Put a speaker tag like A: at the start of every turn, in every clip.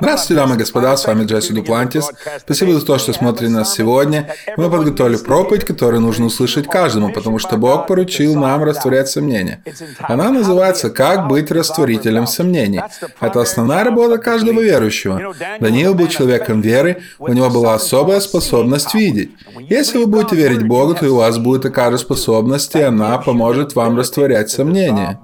A: Здравствуйте, дамы и господа, с вами Джесси Дуплантис. Спасибо за то, что смотрите нас сегодня. Мы подготовили проповедь, которую нужно услышать каждому, потому что Бог поручил нам растворять сомнения. Она называется «Как быть растворителем сомнений». Это основная работа каждого верующего. Даниил был человеком веры, у него была особая способность видеть. Если вы будете верить Богу, то у вас будет такая же способность, и она поможет вам растворять сомнения.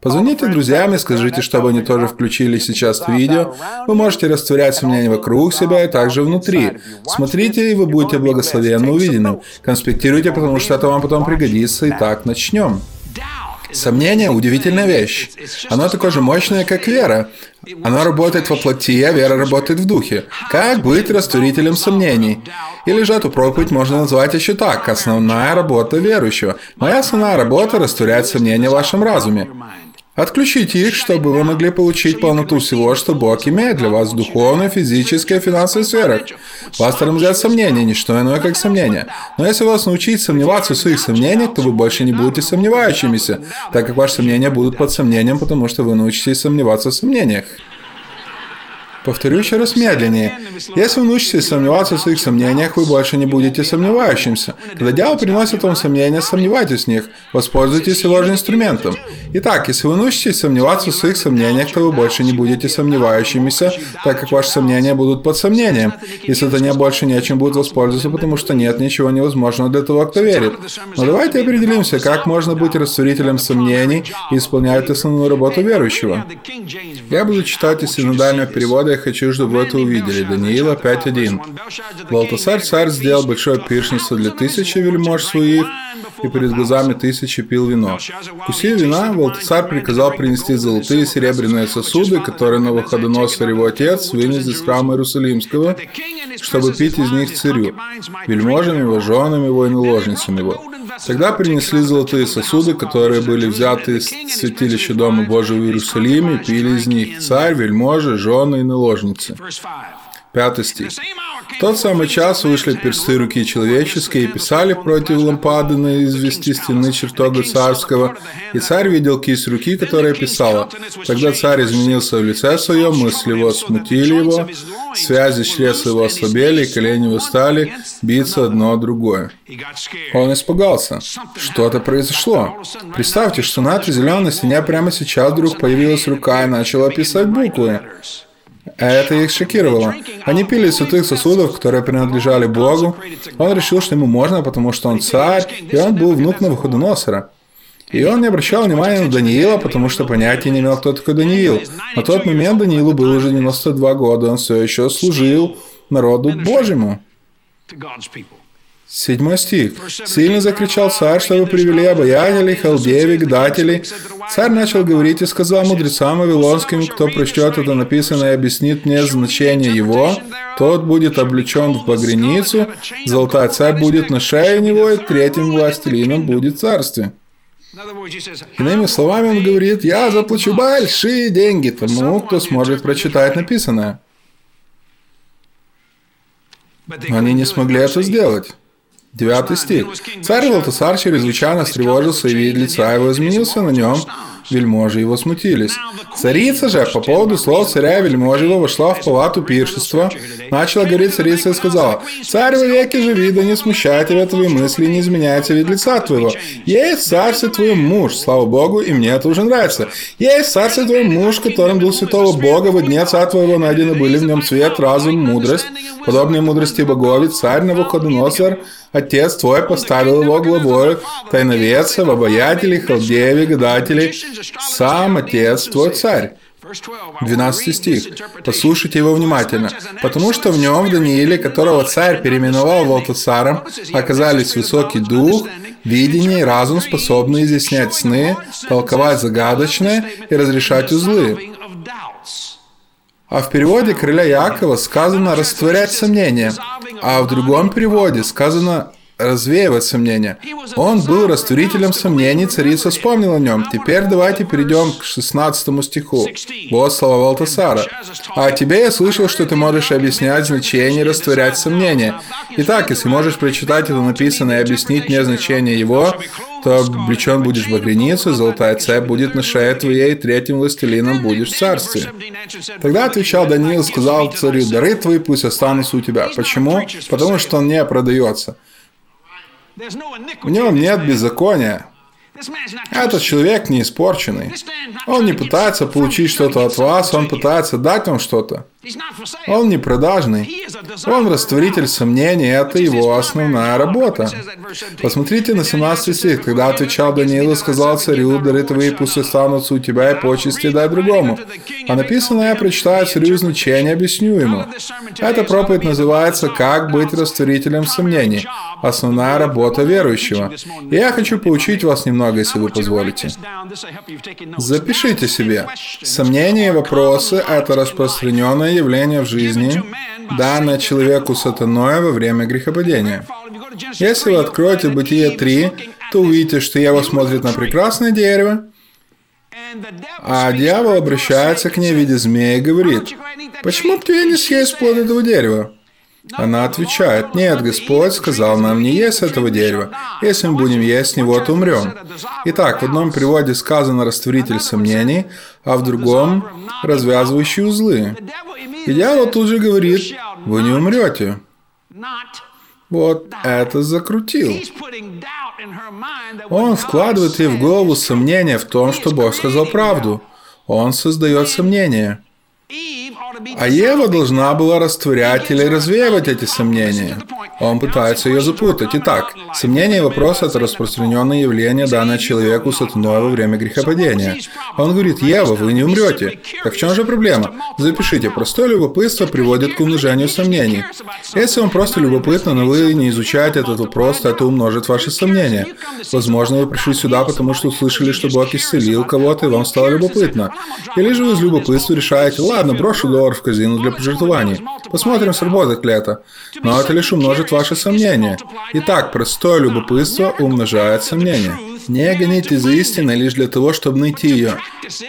A: Позвоните друзьям и скажите, чтобы они тоже включили сейчас видео. Вы можете растворять сомнения вокруг себя и также внутри. Смотрите, и вы будете благословенно увиденным. Конспектируйте, потому что это вам потом пригодится. Итак, начнем. Сомнение – удивительная вещь. Оно такое же мощное, как вера. Оно работает во плоти, а вера работает в духе. Как быть растворителем сомнений? Или же эту проповедь можно назвать еще так – основная работа верующего. Моя основная работа – растворять сомнения в вашем разуме. Отключите их, чтобы вы могли получить полноту всего, что Бог имеет для вас в духовной, физической финансовой сферах. Вас тормозят сомнения, не что иное, как сомнения. Но если вас научить сомневаться в своих сомнениях, то вы больше не будете сомневающимися, так как ваши сомнения будут под сомнением, потому что вы научитесь сомневаться в сомнениях. Повторю еще раз медленнее. Если вы научитесь сомневаться в своих сомнениях, вы больше не будете сомневающимся. Когда дьявол приносит вам сомнения, сомневайтесь в них. Воспользуйтесь его же инструментом. Итак, если вы научитесь сомневаться в своих сомнениях, то вы больше не будете сомневающимися, так как ваши сомнения будут под сомнением. И сатане больше не о чем будет воспользоваться, потому что нет ничего невозможного для того, кто верит. Но давайте определимся, как можно быть растворителем сомнений и исполнять основную работу верующего. Я буду читать из синодального перевода я хочу, чтобы вы это увидели. Даниила 5.1. Валтасар царь сделал большое пиршество для тысячи вельмож своих, и перед глазами тысячи пил вино. Вкусив вина, Валтасар приказал принести золотые и серебряные сосуды, которые на Навуходоносор его отец вынес из храма Иерусалимского, чтобы пить из них царю, вельможам его, женам его и наложницам его. Тогда принесли золотые сосуды, которые были взяты из святилища Дома Божьего в Иерусалиме, пили из них царь, вельможи, жены и наложницы. Пятый стих. В тот самый час вышли персты руки человеческие и писали против лампады на извести стены чертога царского. И царь видел кисть руки, которая писала. Тогда царь изменился в лице своем, мысли его смутили его, связи чресла его ослабели, и колени стали биться одно о другое. Он испугался. Что-то произошло. Представьте, что на этой зеленой стене прямо сейчас вдруг появилась рука и начала писать буквы. Это их шокировало. Они пили из святых сосудов, которые принадлежали Богу. Он решил, что ему можно, потому что он царь, и он был внук Навуходоносора. И он не обращал внимания на Даниила, потому что понятия не имел, кто такой Даниил. На тот момент Даниилу было уже 92 года, он все еще служил народу Божьему. Седьмой стих. «Сильно закричал царь, чтобы привели обаятелей, халдеев, гадателей. Царь начал говорить и сказал мудрецам вавилонским, кто прочтет это написанное и объяснит мне значение его, тот будет облечен в багряницу, золотая царь будет на шее него, и третьим властелином будет царствие». Иными словами, он говорит, я заплачу большие деньги тому, кто сможет прочитать написанное. Но они не смогли это сделать. Девятый стих. Царь Валтасар чрезвычайно встревожился, и вид лица его изменился на нем, вельможи его смутились. Царица же по поводу слов царя вельможи его вошла в палату пиршества, начала говорить царица и сказала, «Царь во веки живи, да не смущай тебя твои мысли, не изменяйте вид лица твоего. Есть царство твой муж, слава Богу, и мне это уже нравится. Есть царство твой муж, которым дух святого Бога, во дне царя твоего найдены были в нем свет, разум, мудрость, подобные мудрости богови, царь Навуходоносор, Отец твой поставил его главой тайновеца, в обаятелей, халдееве, гадателей, сам Отец твой царь. 12 стих. Послушайте его внимательно. «Потому что в нем, в Данииле, которого царь переименовал Валтасаром, оказались высокий дух, видение и разум, способные изъяснять сны, толковать загадочное и разрешать узлы». А в переводе короля Якова сказано «растворять сомнения», а в другом переводе сказано развеивать сомнения. Он был растворителем сомнений, царица вспомнила о нем. Теперь давайте перейдем к 16 стиху. Вот слова Валтасара. «А тебе я слышал, что ты можешь объяснять значение и растворять сомнения. Итак, если можешь прочитать это написанное и объяснить мне значение его, то облечен будешь в границу, золотая цепь будет на шее твоей, и третьим властелином будешь в царстве. Тогда отвечал Даниил, сказал царю, дары твои пусть останутся у тебя. Почему? Потому что он не продается. В нем нет беззакония. Этот человек не испорченный. Он не пытается получить что-то от вас, он пытается дать вам что-то. Он не продажный. Он растворитель сомнений, это его основная работа. Посмотрите на 17 стих. Когда отвечал Даниил и сказал царю, дары твои пусть останутся у тебя и почести дай другому. А написано, я прочитаю царю значение, объясню ему. Эта проповедь называется «Как быть растворителем сомнений». Основная работа верующего. И я хочу поучить вас немного, если вы позволите. Запишите себе. Сомнения и вопросы – это распространенное явление в жизни, данное человеку сатаной во время грехопадения. Если вы откроете Бытие 3, то увидите, что Ева смотрит на прекрасное дерево, а дьявол обращается к ней в виде змеи и говорит, «Почему бы тебе не съесть плод этого дерева?» Она отвечает, «Нет, Господь сказал нам не есть этого дерева. Если мы будем есть него, то умрем». Итак, в одном переводе сказано «растворитель сомнений», а в другом «развязывающий узлы». И дьявол тут же говорит, «Вы не умрете». Вот это закрутил. Он вкладывает ей в голову сомнение в том, что Бог сказал правду. Он создает сомнения. А Ева должна была растворять или развеивать эти сомнения. Он пытается ее запутать. Итак, сомнения и вопросы – это распространенное явление, данное человеку сатаной во время грехопадения. Он говорит, Ева, вы не умрете. Так в чем же проблема? Запишите, простое любопытство приводит к умножению сомнений. Если вам просто любопытно, но вы не изучаете этот вопрос, то это умножит ваши сомнения. Возможно, вы пришли сюда, потому что услышали, что Бог исцелил кого-то, и вам стало любопытно. Или же вы из любопытства решаете, ладно, брошу доллар в казину для пожертвований. Посмотрим, сработает ли это. Но это лишь умножит ваши сомнения. Итак, простое любопытство умножает сомнения. Не гоните за истиной лишь для того, чтобы найти ее,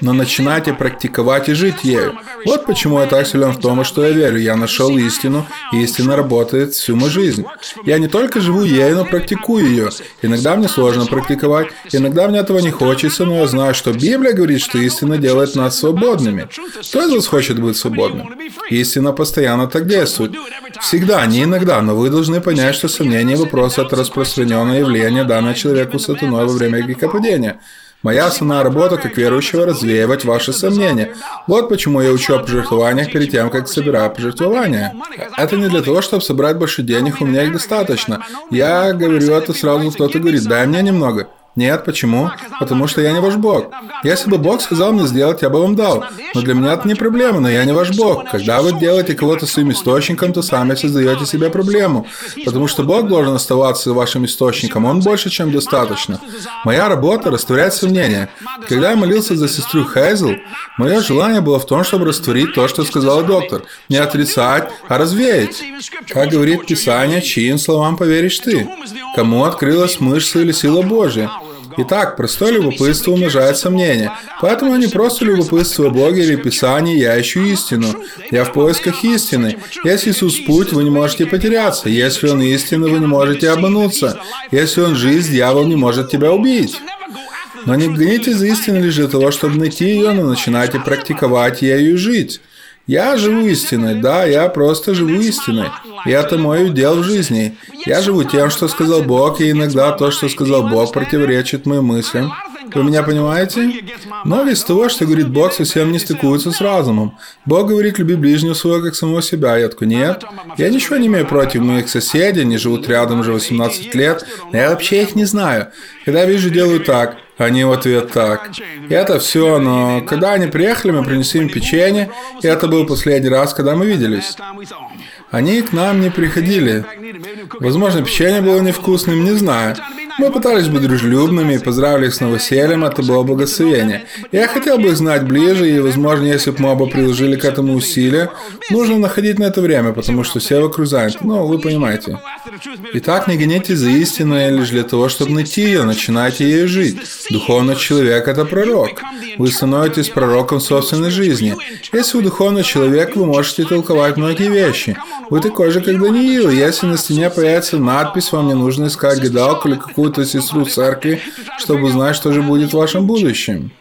A: но начинайте практиковать и жить ею. Вот почему я так силен в том, что я верю. Я нашел истину, и истина работает всю мою жизнь. Я не только живу ею, но практикую ее. Иногда мне сложно практиковать, иногда мне этого не хочется, но я знаю, что Библия говорит, что истина делает нас свободными. Кто из вас хочет быть свободным? Истина постоянно так действует. Всегда, не иногда, но вы должны понять, что сомнение вопроса – это распространенное явление, данное человеку сатаной во время время грехопадения. Моя основная работа как верующего – развеивать ваши сомнения. Вот почему я учу о пожертвованиях перед тем, как собираю пожертвования. Это не для того, чтобы собрать больше денег, у меня их достаточно. Я говорю это сразу, кто-то говорит, дай мне немного. Нет, почему? Потому что я не ваш Бог. Если бы Бог сказал мне сделать, я бы вам дал. Но для меня это не проблема, но я не ваш Бог. Когда вы делаете кого-то своим источником, то сами создаете себе проблему. Потому что Бог должен оставаться вашим источником. Он больше, чем достаточно. Моя работа – растворять сомнения. Когда я молился за сестру Хейзл, мое желание было в том, чтобы растворить то, что сказал доктор. Не отрицать, а развеять. Как говорит Писание, чьим словам поверишь ты? Кому открылась мышца или сила Божья? Итак, простое любопытство умножает сомнения. Поэтому не просто любопытство Бога или Писания, я ищу истину. Я в поисках истины. Если Иисус путь, вы не можете потеряться. Если Он истина, вы не можете обмануться. Если Он жизнь, дьявол не может тебя убить. Но не гонитесь за истиной лишь для того, чтобы найти ее, но начинайте практиковать ею и жить. Я живу истиной, да, я просто живу истиной. И это мой удел в жизни. Я живу тем, что сказал Бог, и иногда то, что сказал Бог, противоречит моим мыслям. Вы меня понимаете? Но из того, что говорит Бог, совсем не стыкуется с разумом. Бог говорит, люби ближнего своего, как самого себя. Я такой, нет. Я ничего не имею против моих соседей, они живут рядом уже 18 лет, но я вообще их не знаю. Когда вижу, делаю так. Они в ответ так. Это все, но когда они приехали, мы принесли им печенье, и это был последний раз, когда мы виделись. Они к нам не приходили. Возможно, печенье было невкусным, не знаю. Мы пытались быть дружелюбными поздравили их с новосельем, это было благословение. Я хотел бы их знать ближе, и, возможно, если бы мы оба приложили к этому усилия, нужно находить на это время, потому что все вокруг заняты. Ну, вы понимаете. Итак, не гонитесь за истиной лишь для того, чтобы найти ее, начинайте ею жить. Духовный человек – это пророк. Вы становитесь пророком собственной жизни. Если вы духовный человек, вы можете толковать многие вещи. Вы такой же, как Даниил. Если на стене появится надпись, вам не нужно искать гадалку или какую-то сестру церкви, чтобы узнать, что же будет в вашем будущем.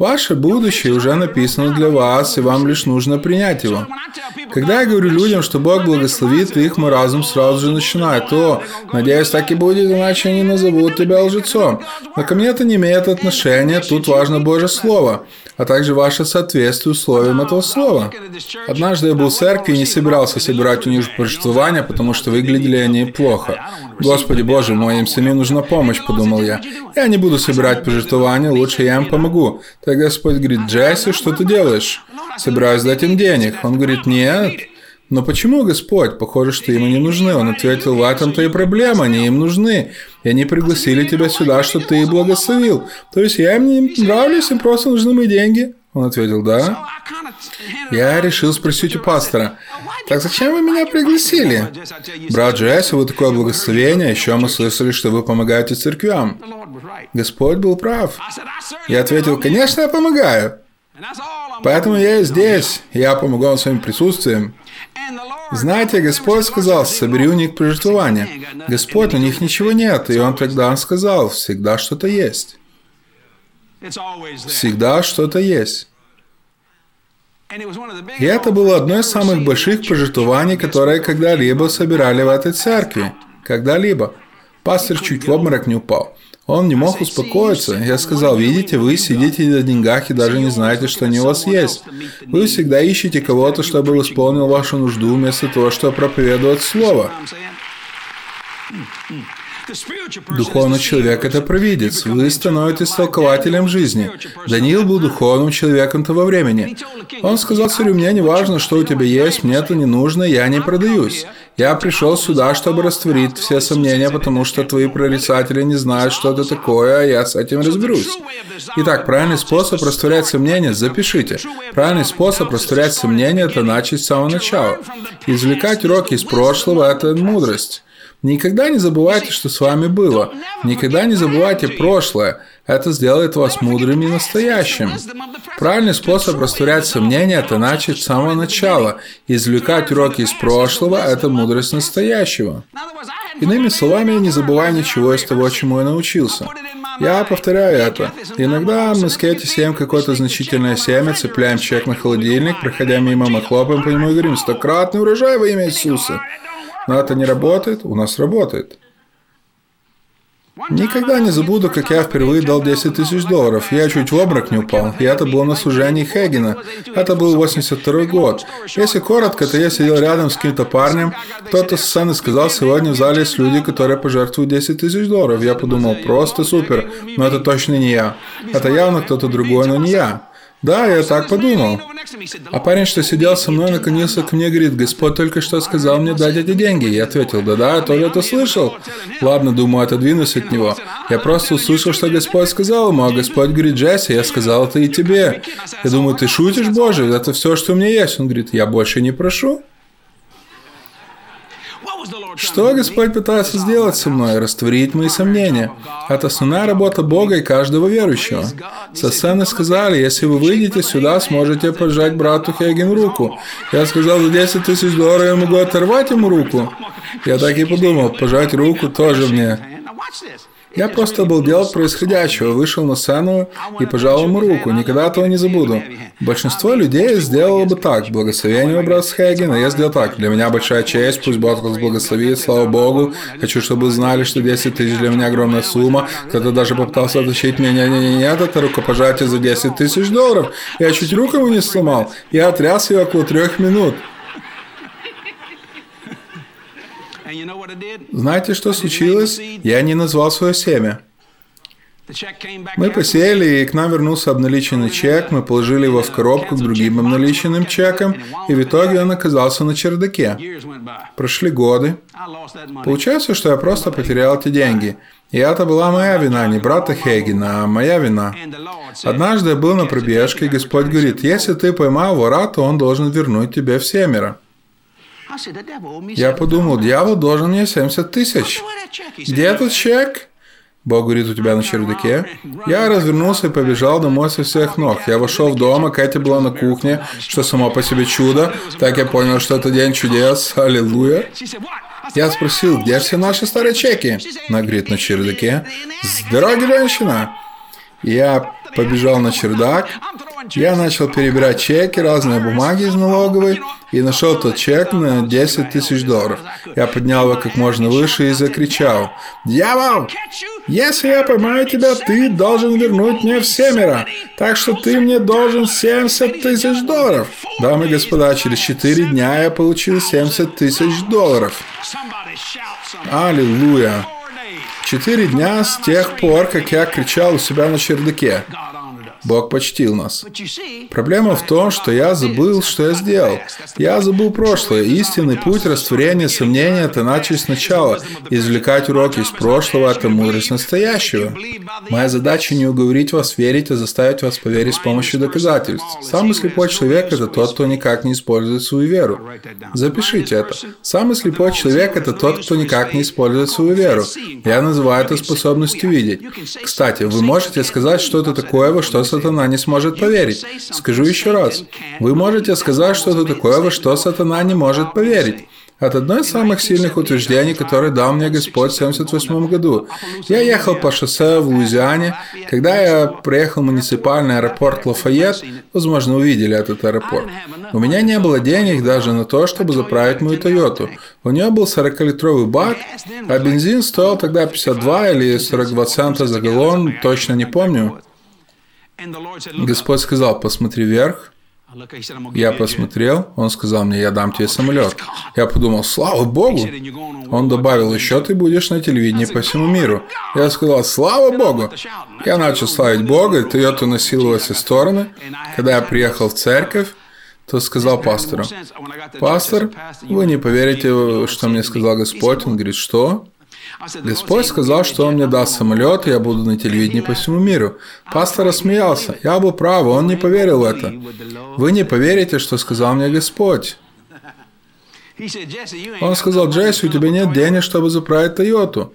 A: Ваше будущее уже написано для вас, и вам лишь нужно принять его. Когда я говорю людям, что Бог благословит их, мой разум сразу же начинает. О, надеюсь, так и будет, иначе они назовут тебя лжецом. Но ко мне это не имеет отношения, тут важно Божье Слово а также ваше соответствие условиям этого слова. Однажды я был в церкви и не собирался собирать у них пожертвования, потому что выглядели они плохо. Господи Боже мой, им самим нужна помощь, подумал я. Я не буду собирать пожертвования, лучше я им помогу. Тогда Господь говорит, Джесси, что ты делаешь? Собираюсь дать им денег. Он говорит, нет, но почему Господь? Похоже, что ему не нужны. Он ответил, в этом-то и проблема, они им нужны. И они пригласили тебя сюда, что ты их благословил. То есть я им не нравлюсь, им просто нужны мои деньги. Он ответил, да. Я решил спросить у пастора, так зачем вы меня пригласили? Брат Джесси, вы такое благословение, еще мы слышали, что вы помогаете церквям. Господь был прав. Я ответил, конечно, я помогаю. Поэтому я и здесь. Я помогу вам своим присутствием. Знаете, Господь сказал, собери у них пожертвования. Господь, у них ничего нет. И Он тогда сказал, всегда что-то есть. Всегда что-то есть. И это было одно из самых больших пожертвований, которые когда-либо собирали в этой церкви. Когда-либо. Пастор чуть в обморок не упал. Он не мог успокоиться. Я сказал, видите, вы сидите на деньгах и даже не знаете, что они у вас есть. Вы всегда ищете кого-то, чтобы исполнил вашу нужду, вместо того, чтобы проповедовать Слово. Духовный человек – это провидец. Вы становитесь толкователем жизни. Даниил был духовным человеком того времени. Он сказал царю, мне не важно, что у тебя есть, мне это не нужно, я не продаюсь. Я пришел сюда, чтобы растворить все сомнения, потому что твои прорицатели не знают, что это такое, а я с этим разберусь. Итак, правильный способ растворять сомнения – запишите. Правильный способ растворять сомнения – это начать с самого начала. Извлекать уроки из прошлого – это мудрость. Никогда не забывайте, что с вами было. Никогда не забывайте прошлое. Это сделает вас мудрым и настоящим. Правильный способ растворять сомнения – это начать с самого начала. Извлекать уроки из прошлого – это мудрость настоящего. Иными словами, не забывай ничего из того, чему я научился. Я повторяю это. Иногда мы с Кэти сеем какое-то значительное семя, цепляем чек на холодильник, проходя мимо, мы хлопаем по нему и говорим «Стократный урожай во имя Иисуса!» Но это не работает, у нас работает. Никогда не забуду, как я впервые дал 10 тысяч долларов. Я чуть в обморок не упал. И это было на служении Хейгена. Это был 82 год. Если коротко, то я сидел рядом с каким-то парнем. Кто-то с сцены сказал, сегодня в зале есть люди, которые пожертвуют 10 тысяч долларов. Я подумал, просто супер. Но это точно не я. Это явно кто-то другой, но не я. Да, я так подумал. А парень, что сидел со мной, наклонился ко мне и говорит, Господь только что сказал мне дать эти деньги. Я ответил, да-да, я тоже это слышал. Ладно, думаю, отодвинусь от него. Я просто услышал, что Господь сказал ему, а Господь говорит, Джесси, я сказал это и тебе. Я думаю, ты шутишь, Боже, это все, что у меня есть. Он говорит, я больше не прошу. Что Господь пытается сделать со мной? Растворить мои сомнения. Это основная работа Бога и каждого верующего. Со сцены сказали, если вы выйдете сюда, сможете пожать брату Хейген руку. Я сказал, за 10 тысяч долларов я могу оторвать ему руку. Я так и подумал, пожать руку тоже мне. Я просто обалдел от происходящего, вышел на сцену и пожал ему руку. Никогда этого не забуду. Большинство людей сделало бы так. Благословение образ Хейгена, я сделал так. Для меня большая честь, пусть Бог вас благословит, слава Богу. Хочу, чтобы вы знали, что 10 тысяч для меня огромная сумма. Кто-то даже попытался оттащить меня. Не-не-не, это рукопожатие за 10 тысяч долларов. Я чуть руку ему не сломал. Я отряс ее около трех минут. Знаете, что случилось? Я не назвал свое семя. Мы посеяли, и к нам вернулся обналиченный чек, мы положили его в коробку к другим обналиченным чекам, и в итоге он оказался на чердаке. Прошли годы. Получается, что я просто потерял эти деньги. И это была моя вина, не брата Хейгена, а моя вина. Однажды я был на пробежке, и Господь говорит, если ты поймал вора, то он должен вернуть тебе в семеро. Я подумал, дьявол должен мне 70 тысяч. Где этот чек? Бог говорит, у тебя на чердаке. Я развернулся и побежал домой со всех ног. Я вошел в дом, а Катя была на кухне, что само по себе чудо. Так я понял, что это день чудес. Аллилуйя. Я спросил, где все наши старые чеки? Она говорит, на чердаке. С дороги, женщина! Я побежал на чердак, я начал перебирать чеки, разные бумаги из налоговой и нашел тот чек на 10 тысяч долларов. Я поднял его как можно выше и закричал. «Дьявол! Если я поймаю тебя, ты должен вернуть мне в семеро. Так что ты мне должен 70 тысяч долларов». Дамы и господа, через 4 дня я получил 70 тысяч долларов. Аллилуйя! Четыре дня с тех пор, как я кричал у себя на чердаке. Бог почтил нас. Проблема в том, что я забыл, что я сделал. Я забыл прошлое. Истинный путь растворения сомнения – это начать сначала. Извлекать уроки из прошлого – это мудрость настоящего. Моя задача не уговорить вас верить, а заставить вас поверить с помощью доказательств. Самый слепой человек – это тот, кто никак не использует свою веру. Запишите это. Самый слепой человек – это тот, кто никак не использует свою веру. Я называю это способностью видеть. Кстати, вы можете сказать что-то такое, во что сатана не сможет поверить. Скажу еще раз. Вы можете сказать что-то такое, во что сатана не может поверить. Это одно из самых сильных утверждений, которое дал мне Господь в 1978 году. Я ехал по шоссе в Луизиане. Когда я приехал в муниципальный аэропорт Лафайет, возможно, увидели этот аэропорт. У меня не было денег даже на то, чтобы заправить мою Тойоту. У нее был 40-литровый бак, а бензин стоил тогда 52 или 42 цента за галлон, точно не помню. Господь сказал, посмотри вверх. Я посмотрел, он сказал мне, я дам тебе самолет. Я подумал, слава Богу. Он добавил, еще ты будешь на телевидении по всему миру. Я сказал, слава Богу. Я начал славить Бога, и Тойота носила во все стороны. Когда я приехал в церковь, то сказал пастору, «Пастор, вы не поверите, что мне сказал Господь». Он говорит, «Что?» Господь сказал, что Он мне даст самолет, и я буду на телевидении по всему миру. Пастор рассмеялся. Я был прав, он не поверил в это. Вы не поверите, что сказал мне Господь. Он сказал, Джесси, у тебя нет денег, чтобы заправить Тойоту.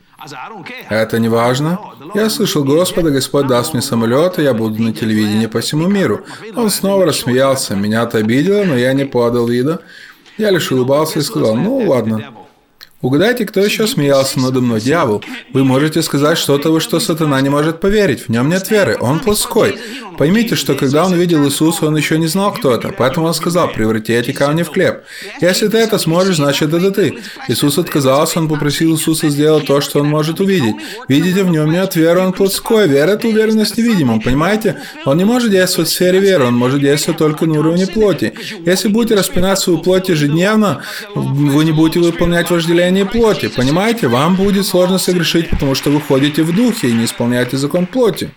A: Это не важно. Я слышал Господа, Господь даст мне самолет, и я буду на телевидении по всему миру. Он снова рассмеялся. Меня это обидело, но я не подал вида. Я лишь улыбался и сказал, ну ладно. Угадайте, кто еще смеялся надо мной? Дьявол. Вы можете сказать что-то, во что сатана не может поверить. В нем нет веры. Он плоской. Поймите, что когда он увидел Иисуса, он еще не знал, кто это. Поэтому он сказал, преврати эти камни в хлеб. Если ты это сможешь, значит это ты. Иисус отказался, он попросил Иисуса сделать то, что он может увидеть. Видите, в нем нет веры, он плотской. Вера – это уверенность в невидимом, понимаете? Он не может действовать в сфере веры, он может действовать только на уровне плоти. Если будете распинать свою плоть ежедневно, вы не будете выполнять вожделение плоти. Понимаете, вам будет сложно согрешить, потому что вы ходите в духе и не исполняете закон плоти.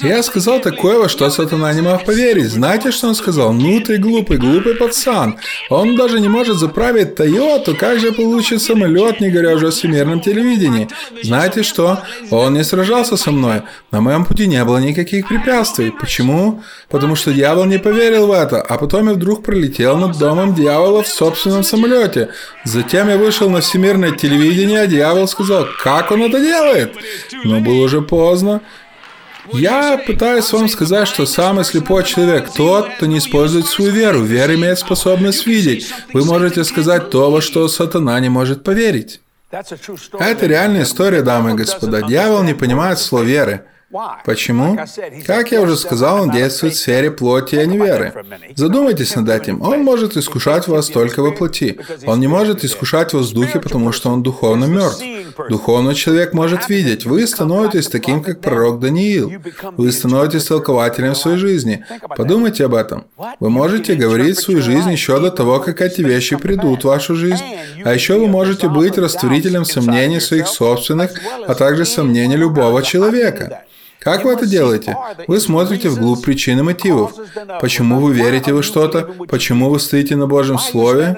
A: Я сказал такое, во что сатана не мог поверить. Знаете, что он сказал? Ну ты глупый, глупый пацан. Он даже не может заправить Тойоту. Как же получит самолет, не говоря уже о всемирном телевидении? Знаете что? Он не сражался со мной. На моем пути не было никаких препятствий. Почему? Потому что дьявол не поверил в это. А потом я вдруг пролетел над домом дьявола в собственном самолете. Затем я вышел на всемирное телевидение, а дьявол сказал, как он это делает? Но было уже поздно. Я пытаюсь вам сказать, что самый слепой человек тот, кто не использует свою веру. Вера имеет способность видеть. Вы можете сказать то, во что сатана не может поверить. Это реальная история, дамы и господа. Дьявол не понимает слова веры. Почему? Как я уже сказал, он действует в сфере плоти, а не веры. Задумайтесь над этим. Он может искушать вас только во плоти. Он не может искушать вас в духе, потому что он духовно мертв. Духовный человек может видеть. Вы становитесь таким, как пророк Даниил. Вы становитесь толкователем своей жизни. Подумайте об этом. Вы можете говорить свою жизнь еще до того, как эти вещи придут в вашу жизнь. А еще вы можете быть растворителем сомнений своих собственных, а также сомнений любого человека. Как вы это делаете? Вы смотрите вглубь причин и мотивов. Почему вы верите во что-то? Почему вы стоите на Божьем Слове?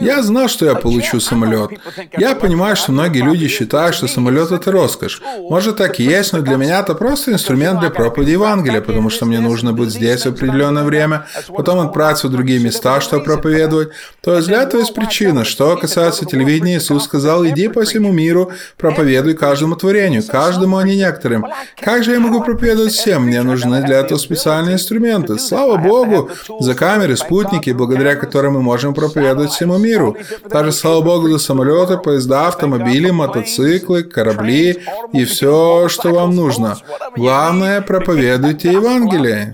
A: Я знал, что я получу самолет. Я понимаю, что многие люди считают, что самолет – это роскошь. Может, так и есть, но для меня это просто инструмент для проповеди Евангелия, потому что мне нужно быть здесь в определенное время, потом отправиться в другие места, чтобы проповедовать. То есть для этого есть причина. Что касается телевидения, Иисус сказал, иди по всему миру, проповедуй каждому творению, каждому, не некоторым. Как же я могу проповедовать всем? Мне нужны для этого специальные инструменты. Слава Богу за камеры, спутники, благодаря которым мы можем проповедовать всему миру. Также слава Богу за самолеты, поезда, автомобили, мотоциклы, корабли и все, что вам нужно. Главное, проповедуйте Евангелие.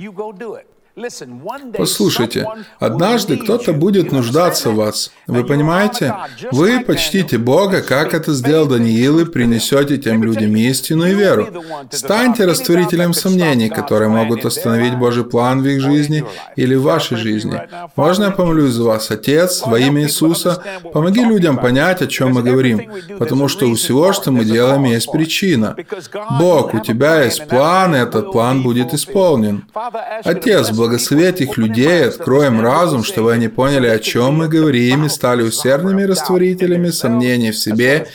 A: Послушайте, однажды кто-то будет нуждаться в вас. Вы понимаете? Вы почтите Бога, как это сделал Даниил, и принесете тем людям истину и веру. Станьте растворителем сомнений, которые могут остановить Божий план в их жизни или в вашей жизни. Можно я помолюсь за вас, Отец, во имя Иисуса? Помоги людям понять, о чем мы говорим, потому что у всего, что мы делаем, есть причина. Бог, у Тебя есть план, и этот план будет исполнен. Отец, благослови этих людей, откроем разум, чтобы они поняли, о чем мы говорим, и стали усердными растворителями сомнений в себе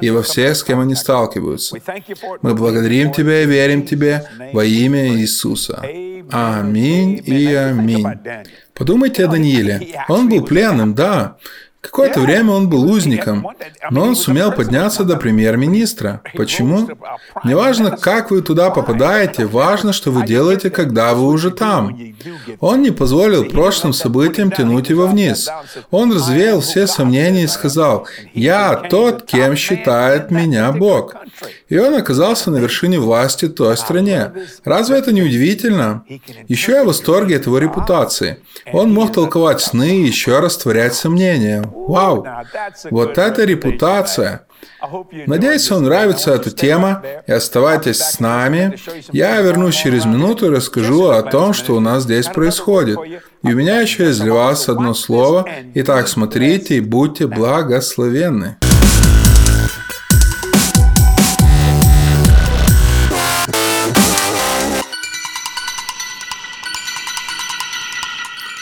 A: и во всех, с кем они сталкиваются. Мы благодарим Тебя и верим Тебе во имя Иисуса. Аминь и аминь. Подумайте о Данииле. Он был пленным, да, Какое-то время он был узником, но он сумел подняться до премьер-министра. Почему? Неважно, как вы туда попадаете, важно, что вы делаете, когда вы уже там. Он не позволил прошлым событиям тянуть его вниз. Он развеял все сомнения и сказал, «Я тот, кем считает меня Бог». И он оказался на вершине власти той стране. Разве это не удивительно? Еще я в восторге от его репутации. Он мог толковать сны и еще растворять сомнения. Вау! Вот это репутация! Надеюсь, вам нравится эта тема, и оставайтесь с нами. Я вернусь через минуту и расскажу о том, что у нас здесь происходит. И у меня еще есть для вас одно слово. Итак, смотрите и будьте благословенны.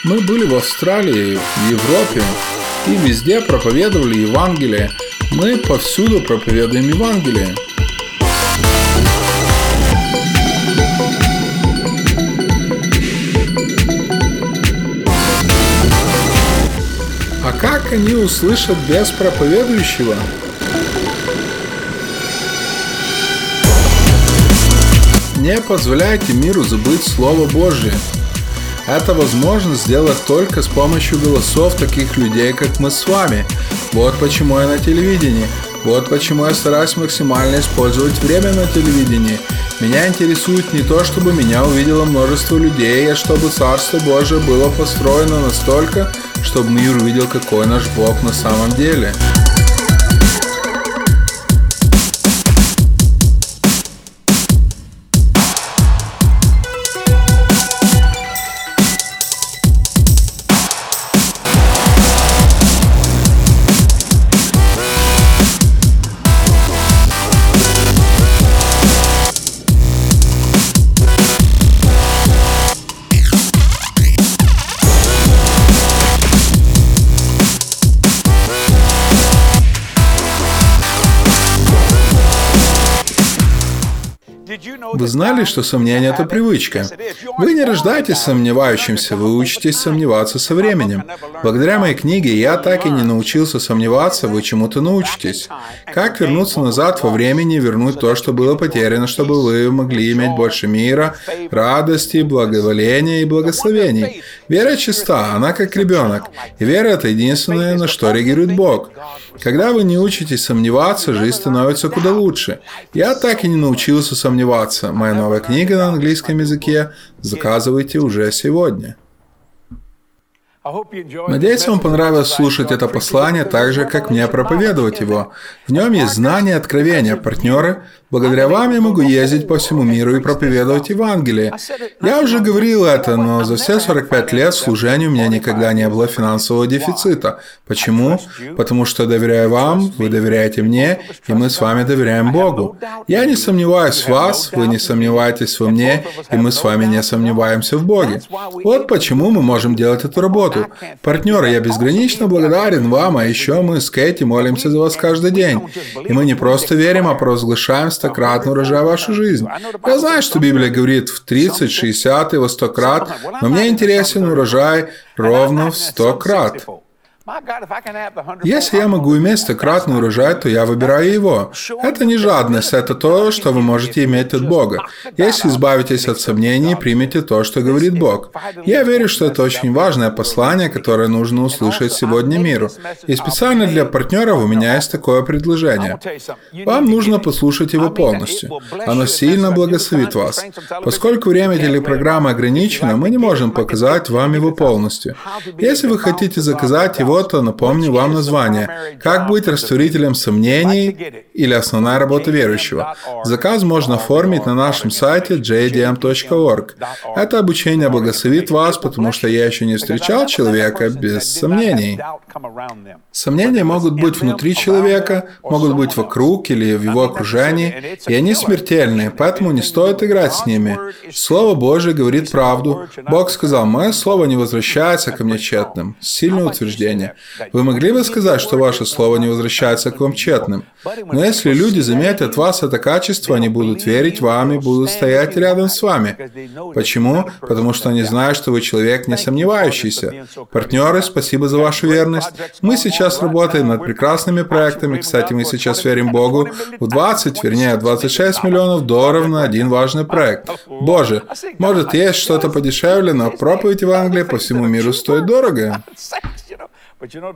A: Мы были в Австралии, в Европе и везде проповедовали Евангелие. Мы повсюду проповедуем Евангелие. А как они услышат без проповедующего? Не позволяйте миру забыть Слово Божие – это возможно сделать только с помощью голосов таких людей, как мы с вами. Вот почему я на телевидении. Вот почему я стараюсь максимально использовать время на телевидении. Меня интересует не то, чтобы меня увидело множество людей, а чтобы Царство Божие было построено настолько, чтобы мир увидел, какой наш Бог на самом деле. Вы знали, что сомнение – это привычка? Вы не рождаетесь сомневающимся, вы учитесь сомневаться со временем. Благодаря моей книге я так и не научился сомневаться, вы чему-то научитесь. Как вернуться назад во времени, вернуть то, что было потеряно, чтобы вы могли иметь больше мира, радости, благоволения и благословений. Вера чиста, она как ребенок. И вера – это единственное, на что реагирует Бог. Когда вы не учитесь сомневаться, жизнь становится куда лучше. Я так и не научился сомневаться. Моя новая книга на английском языке заказывайте уже сегодня. Надеюсь, вам понравилось слушать это послание так же, как мне проповедовать его. В нем есть знания откровения, партнеры. Благодаря вам я могу ездить по всему миру и проповедовать Евангелие. Я уже говорил это, но за все 45 лет служения у меня никогда не было финансового дефицита. Почему? Потому что доверяю вам, вы доверяете мне, и мы с вами доверяем Богу. Я не сомневаюсь в вас, вы не сомневаетесь во мне, и мы с вами не сомневаемся в Боге. Вот почему мы можем делать эту работу. Партнеры, я безгранично благодарен вам, а еще мы с Кэти молимся за вас каждый день. И мы не просто верим, а провозглашаем стократный урожай вашу жизнь. Я знаю, что Библия говорит в 30, 60 и во 100 крат, но мне интересен урожай ровно в 100 крат. Если я могу иметь стократный урожай, то я выбираю его. Это не жадность, это то, что вы можете иметь от Бога. Если избавитесь от сомнений, примите то, что говорит Бог. Я верю, что это очень важное послание, которое нужно услышать сегодня миру. И специально для партнеров у меня есть такое предложение. Вам нужно послушать его полностью. Оно сильно благословит вас. Поскольку время телепрограммы ограничено, мы не можем показать вам его полностью. Если вы хотите заказать его, работа, напомню вам название. Как быть растворителем сомнений или основная работа верующего. Заказ можно оформить на нашем сайте jdm.org. Это обучение благословит вас, потому что я еще не встречал человека без сомнений. Сомнения могут быть внутри человека, могут быть вокруг или в его окружении, и они смертельные, поэтому не стоит играть с ними. Слово Божие говорит правду. Бог сказал, «Мое слово не возвращается ко мне тщетным». Сильное утверждение жизни. Вы могли бы сказать, что ваше слово не возвращается к вам тщетным? Но если люди заметят вас это качество, они будут верить вам и будут стоять рядом с вами. Почему? Потому что они знают, что вы человек не сомневающийся. Партнеры, спасибо за вашу верность. Мы сейчас работаем над прекрасными проектами. Кстати, мы сейчас верим Богу в 20, вернее, 26 миллионов долларов на один важный проект. Боже, может, есть что-то подешевле, но проповедь Евангелия по всему миру стоит дорого.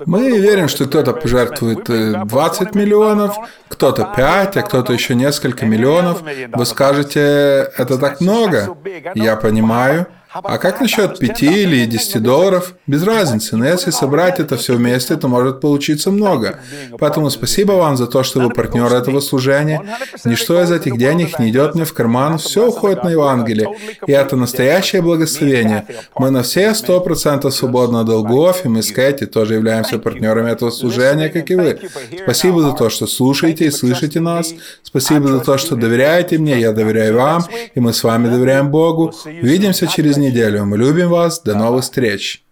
A: Мы верим, что кто-то пожертвует 20 э, миллионов, кто-то 5, а кто-то еще несколько миллионов. Вы скажете, это так много? Я понимаю. А как насчет 5 или 10 долларов? Без разницы, но если собрать это все вместе, то может получиться много. Поэтому спасибо вам за то, что вы партнер этого служения. Ничто из этих денег не идет мне в карман, все уходит на Евангелие. И это настоящее благословение. Мы на все 100% свободны от долгов, и мы с Кэти тоже являемся партнерами этого служения, как и вы. Спасибо за то, что слушаете и слышите нас. Спасибо за то, что доверяете мне, я доверяю вам, и мы с вами доверяем Богу. Увидимся через неделю. Мы любим вас. До новых встреч.